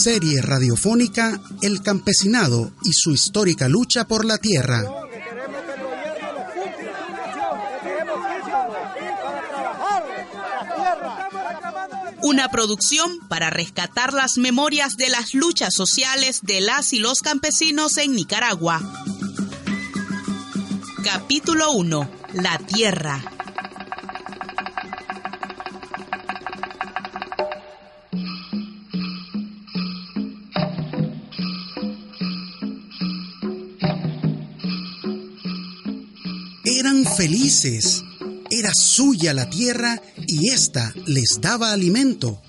Serie radiofónica El campesinado y su histórica lucha por la tierra. Una producción para rescatar las memorias de las luchas sociales de las y los campesinos en Nicaragua. Capítulo 1. La tierra. Felices. Era suya la tierra y ésta les daba alimento.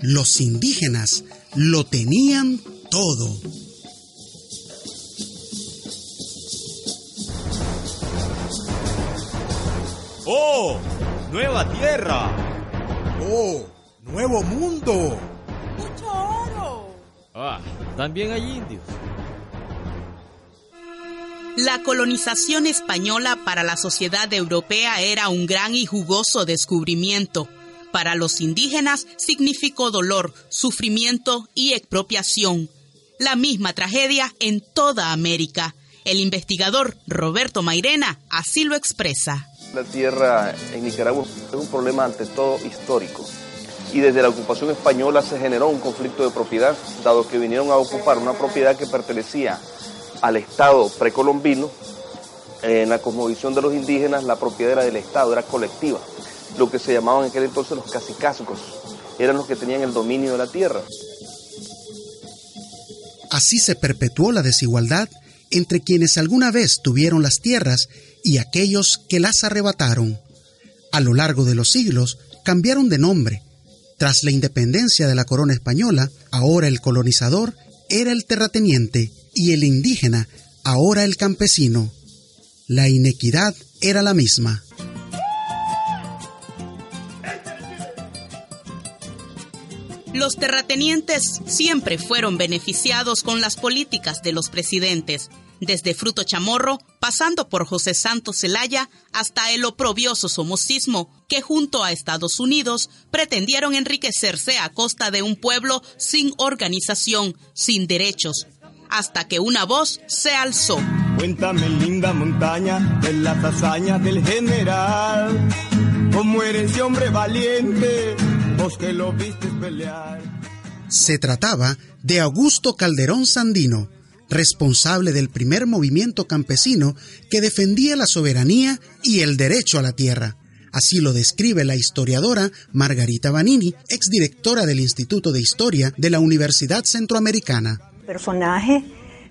Los indígenas lo tenían todo. ¡Oh! ¡Nueva tierra! ¡Oh! ¡Nuevo mundo! ¡Mucho oro! Ah, también hay indios. La colonización española para la sociedad europea era un gran y jugoso descubrimiento. Para los indígenas significó dolor, sufrimiento y expropiación. La misma tragedia en toda América. El investigador Roberto Mairena así lo expresa. La tierra en Nicaragua es un problema ante todo histórico. Y desde la ocupación española se generó un conflicto de propiedad, dado que vinieron a ocupar una propiedad que pertenecía al Estado precolombino, en la cosmovisión de los indígenas la propiedad era del Estado, era colectiva. Lo que se llamaban en aquel entonces los cacicazgos, eran los que tenían el dominio de la tierra. Así se perpetuó la desigualdad entre quienes alguna vez tuvieron las tierras y aquellos que las arrebataron. A lo largo de los siglos cambiaron de nombre. Tras la independencia de la corona española, ahora el colonizador era el terrateniente y el indígena, ahora el campesino. La inequidad era la misma. Los terratenientes siempre fueron beneficiados con las políticas de los presidentes, desde Fruto Chamorro, pasando por José Santos Zelaya, hasta el oprobioso somocismo, que junto a Estados Unidos pretendieron enriquecerse a costa de un pueblo sin organización, sin derechos, hasta que una voz se alzó. Cuéntame, linda montaña, de las hazañas del general. Cómo eres hombre valiente, vos que lo viste pelear. Se trataba de Augusto Calderón Sandino, responsable del primer movimiento campesino que defendía la soberanía y el derecho a la tierra. Así lo describe la historiadora Margarita Vanini, exdirectora del Instituto de Historia de la Universidad Centroamericana personaje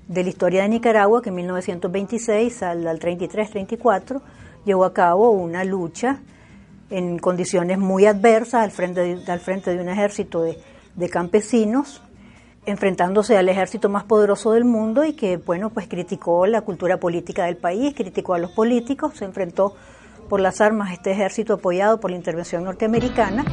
de la historia de Nicaragua que en 1926 al, 33-34 llevó a cabo una lucha en condiciones muy adversas al frente de, al frente de un ejército de, de, campesinos, enfrentándose al ejército más poderoso del mundo y que, bueno, pues criticó la cultura política del país, criticó a los políticos, se enfrentó por las armas este ejército apoyado por la intervención norteamericana.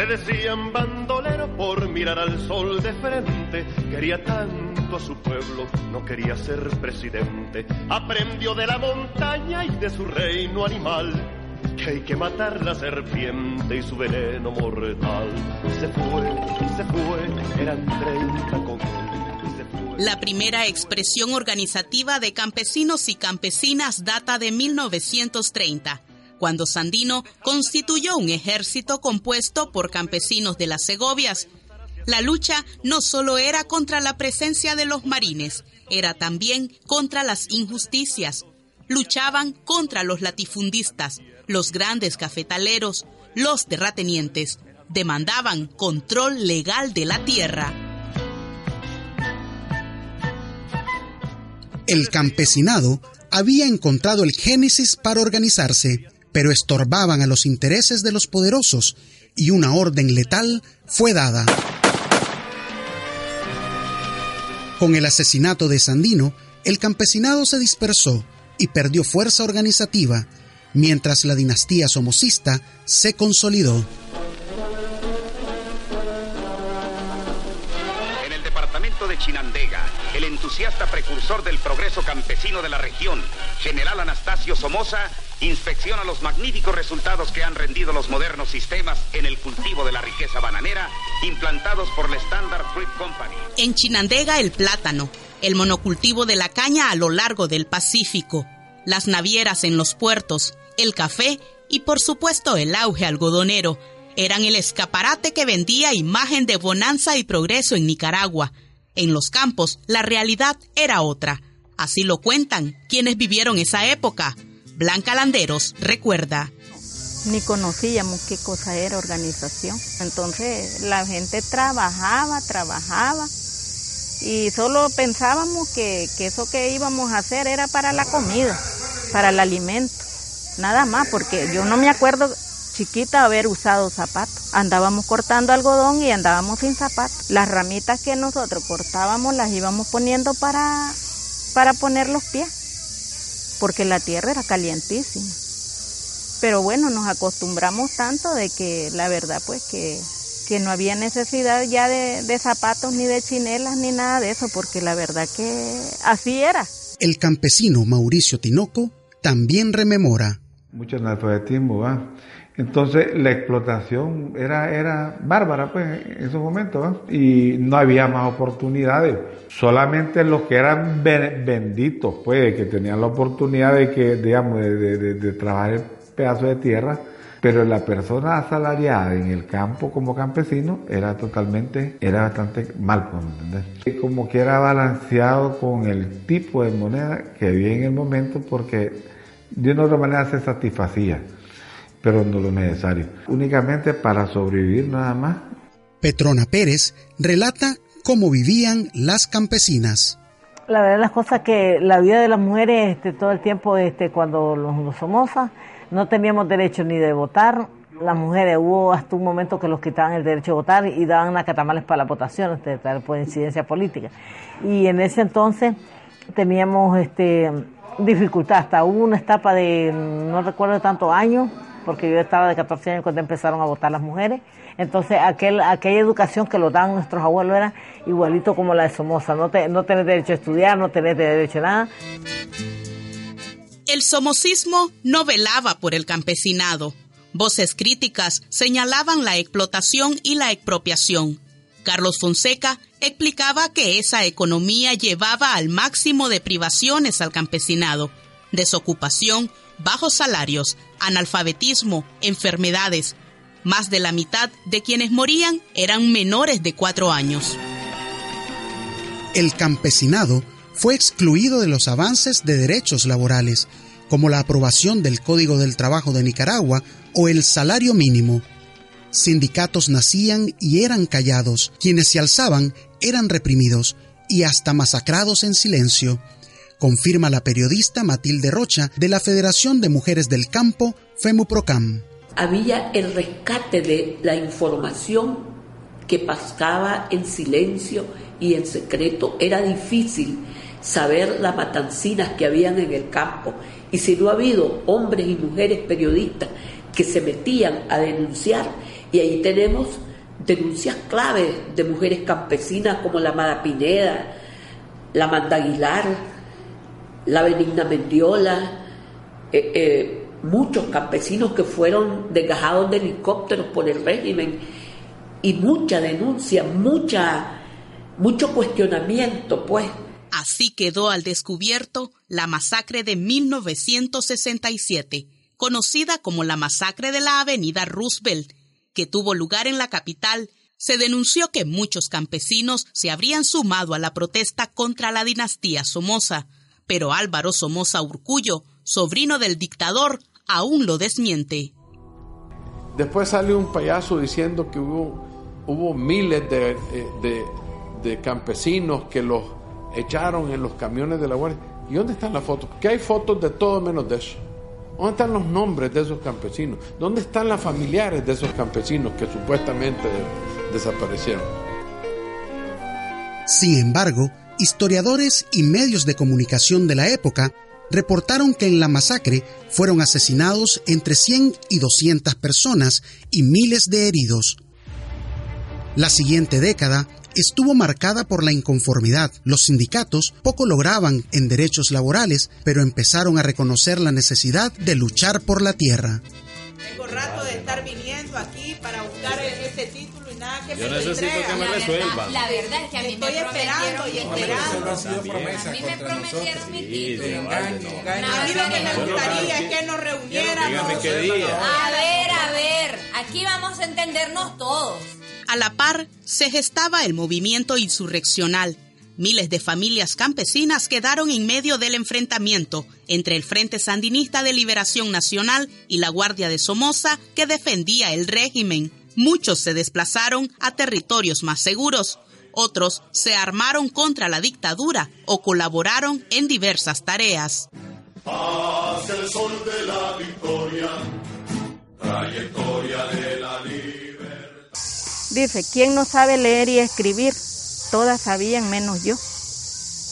Le decían bandolero por mirar al sol de frente. Quería tanto a su pueblo, no quería ser presidente. Aprendió de la montaña y de su reino animal. Que hay que matar la serpiente y su veneno mortal. Se fue, se fue, eran 30 con la primera expresión organizativa de campesinos y campesinas data de 1930 cuando Sandino constituyó un ejército compuesto por campesinos de las Segovias. La lucha no solo era contra la presencia de los marines, era también contra las injusticias. Luchaban contra los latifundistas, los grandes cafetaleros, los terratenientes. Demandaban control legal de la tierra. El campesinado había encontrado el génesis para organizarse pero estorbaban a los intereses de los poderosos y una orden letal fue dada. Con el asesinato de Sandino, el campesinado se dispersó y perdió fuerza organizativa, mientras la dinastía somocista se consolidó. En el departamento de Chinandega, el entusiasta precursor del progreso campesino de la región, general Anastasio Somoza, inspecciona los magníficos resultados que han rendido los modernos sistemas en el cultivo de la riqueza bananera implantados por la Standard Fruit Company. En Chinandega el plátano, el monocultivo de la caña a lo largo del Pacífico, las navieras en los puertos, el café y por supuesto el auge algodonero eran el escaparate que vendía imagen de bonanza y progreso en Nicaragua. En los campos la realidad era otra. Así lo cuentan quienes vivieron esa época. Blanca Landeros recuerda. Ni conocíamos qué cosa era organización. Entonces la gente trabajaba, trabajaba y solo pensábamos que, eso que íbamos a hacer era para la comida, para el alimento. Nada más, porque yo no me acuerdo chiquita haber usado zapatos. Andábamos cortando algodón y andábamos sin zapatos. Las ramitas que nosotros cortábamos las íbamos poniendo para, para poner los pies, porque la tierra era calientísima. Pero bueno, nos acostumbramos tanto de que la verdad pues que, que no había necesidad ya de, de zapatos ni de chinelas ni nada de eso, porque la verdad que así era. El campesino Mauricio Tinoco también rememora. Mucho analfabetismo, ¿va? Entonces la explotación era, era bárbara pues, en esos momentos y no había más oportunidades. Solamente los que eran benditos, pues, que tenían la oportunidad de, que, digamos, de, de, de trabajar el pedazo de tierra, pero la persona asalariada en el campo como campesino era totalmente, era bastante mal, ¿me entender? Como que era balanceado con el tipo de moneda que había en el momento porque de una otra manera se satisfacía pero no lo necesario. Únicamente para sobrevivir nada más. Petrona Pérez relata cómo vivían las campesinas. La verdad las cosas que la vida de las mujeres este, todo el tiempo este, cuando los, los Somoza no teníamos derecho ni de votar. Las mujeres hubo hasta un momento que los quitaban el derecho de votar y daban acatamales para la votación, este, por incidencia política. Y en ese entonces teníamos este, dificultad, hasta hubo una etapa de, no recuerdo tantos años, porque yo estaba de 14 años cuando empezaron a votar las mujeres. Entonces, aquel, aquella educación que lo daban nuestros abuelos era igualito como la de Somoza, no, te, no tener derecho a estudiar, no tener derecho a nada. El somocismo no velaba por el campesinado. Voces críticas señalaban la explotación y la expropiación. Carlos Fonseca explicaba que esa economía llevaba al máximo de privaciones al campesinado, desocupación, bajos salarios, analfabetismo, enfermedades. Más de la mitad de quienes morían eran menores de cuatro años. El campesinado fue excluido de los avances de derechos laborales, como la aprobación del Código del Trabajo de Nicaragua o el salario mínimo. Sindicatos nacían y eran callados, quienes se alzaban eran reprimidos y hasta masacrados en silencio confirma la periodista Matilde Rocha de la Federación de Mujeres del Campo, FEMUPROCAM. Había el rescate de la información que pasaba en silencio y en secreto. Era difícil saber las matancinas que habían en el campo. Y si no ha habido hombres y mujeres periodistas que se metían a denunciar, y ahí tenemos denuncias claves de mujeres campesinas como la Mada Pineda, la Manda Aguilar, la Benigna Mendiola, eh, eh, muchos campesinos que fueron desgajados de helicópteros por el régimen y mucha denuncia, mucha, mucho cuestionamiento, pues. Así quedó al descubierto la masacre de 1967, conocida como la masacre de la Avenida Roosevelt, que tuvo lugar en la capital. Se denunció que muchos campesinos se habrían sumado a la protesta contra la dinastía Somoza pero Álvaro Somoza Urcullo, sobrino del dictador, aún lo desmiente. Después sale un payaso diciendo que hubo, hubo miles de, de, de, campesinos que los echaron en los camiones de la Guardia. ¿Y dónde están las fotos? Que hay fotos de todo menos de eso. ¿Dónde están los nombres de esos campesinos? ¿Dónde están las familiares de esos campesinos que supuestamente desaparecieron? Sin embargo, historiadores y medios de comunicación de la época reportaron que en la masacre fueron asesinados entre 100 y 200 personas y miles de heridos. La siguiente década estuvo marcada por la inconformidad. Los sindicatos poco lograban en derechos laborales, pero empezaron a reconocer la necesidad de luchar por la tierra. Tengo rato de estar viniendo aquí para buscar este título que Yo necesito que me La resuelvan. verdad- La verdad es que a mí Estoy me esperando y prometieron esperando. A mí me prometieron mi Sí, título. A mí lo que me gustaría es que nos reuniéramos. Dígame qué día. A ver, a ver, aquí vamos a entendernos todos. A la par, se gestaba el movimiento insurreccional. Miles de familias campesinas quedaron en medio del enfrentamiento entre el Frente Sandinista de Liberación Nacional y la Guardia de Somoza que defendía el régimen. Muchos se desplazaron a territorios más seguros. Otros se armaron contra la dictadura o colaboraron en diversas tareas. Hacia el sol de la victoria, trayectoria de la Dice, ¿quién no sabe leer y escribir? Todas sabían menos yo.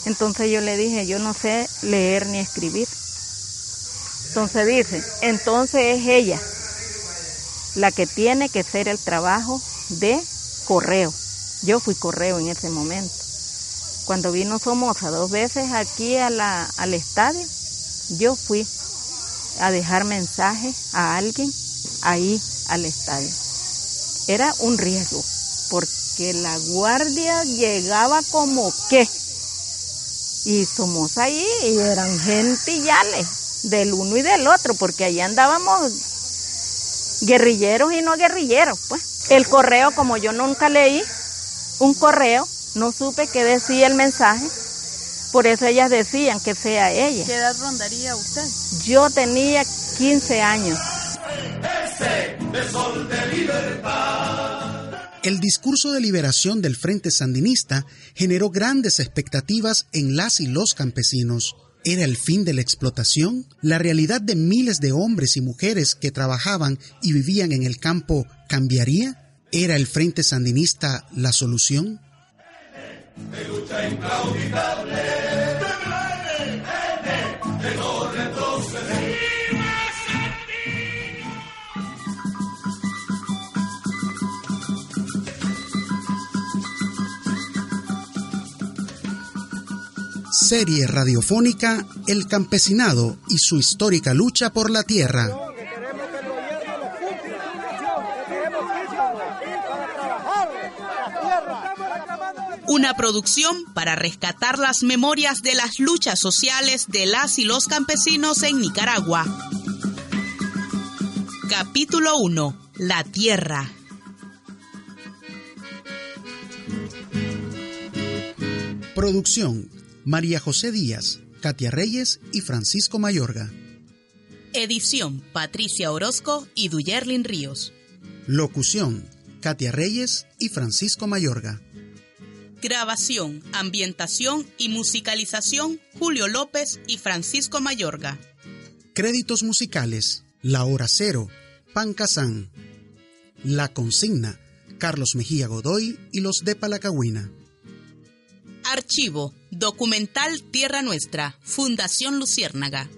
Entonces yo le dije, yo no sé leer ni escribir. Entonces dice, entonces es ella la que tiene que hacer el trabajo de correo. Yo fui correo en ese momento. Cuando vino Somoza dos veces aquí al estadio, yo fui a dejar mensaje a alguien ahí al estadio. Era un riesgo, porque la guardia llegaba como que. Y somos ahí y eran gentillales del uno y del otro, porque allí andábamos guerrilleros y no guerrilleros, pues. El correo, como yo nunca leí un correo, no supe qué decía el mensaje, por eso ellas decían que sea ella. ¿Qué edad rondaría usted? Yo tenía 15 años. de sol de libertad. El discurso de liberación del Frente Sandinista generó grandes expectativas en las y los campesinos. ¿Era el fin de la explotación? ¿La realidad de miles de hombres y mujeres que trabajaban y vivían en el campo cambiaría? ¿Era el Frente Sandinista la solución? de lucha Serie radiofónica El campesinado y su histórica lucha por la tierra. Una producción para rescatar las memorias de las luchas sociales de las y los campesinos en Nicaragua. Capítulo 1. La tierra. Producción María José Díaz, Katia Reyes y Francisco Mayorga. Edición Patricia Orozco y Duyerlin Ríos. Locución Katia Reyes y Francisco Mayorga. Grabación, ambientación y musicalización Julio López y Francisco Mayorga. Créditos musicales La Hora Cero, Pancasán. La Consigna, Carlos Mejía Godoy y los de Palacagüina. Archivo, documental Tierra Nuestra, Fundación Luciérnaga.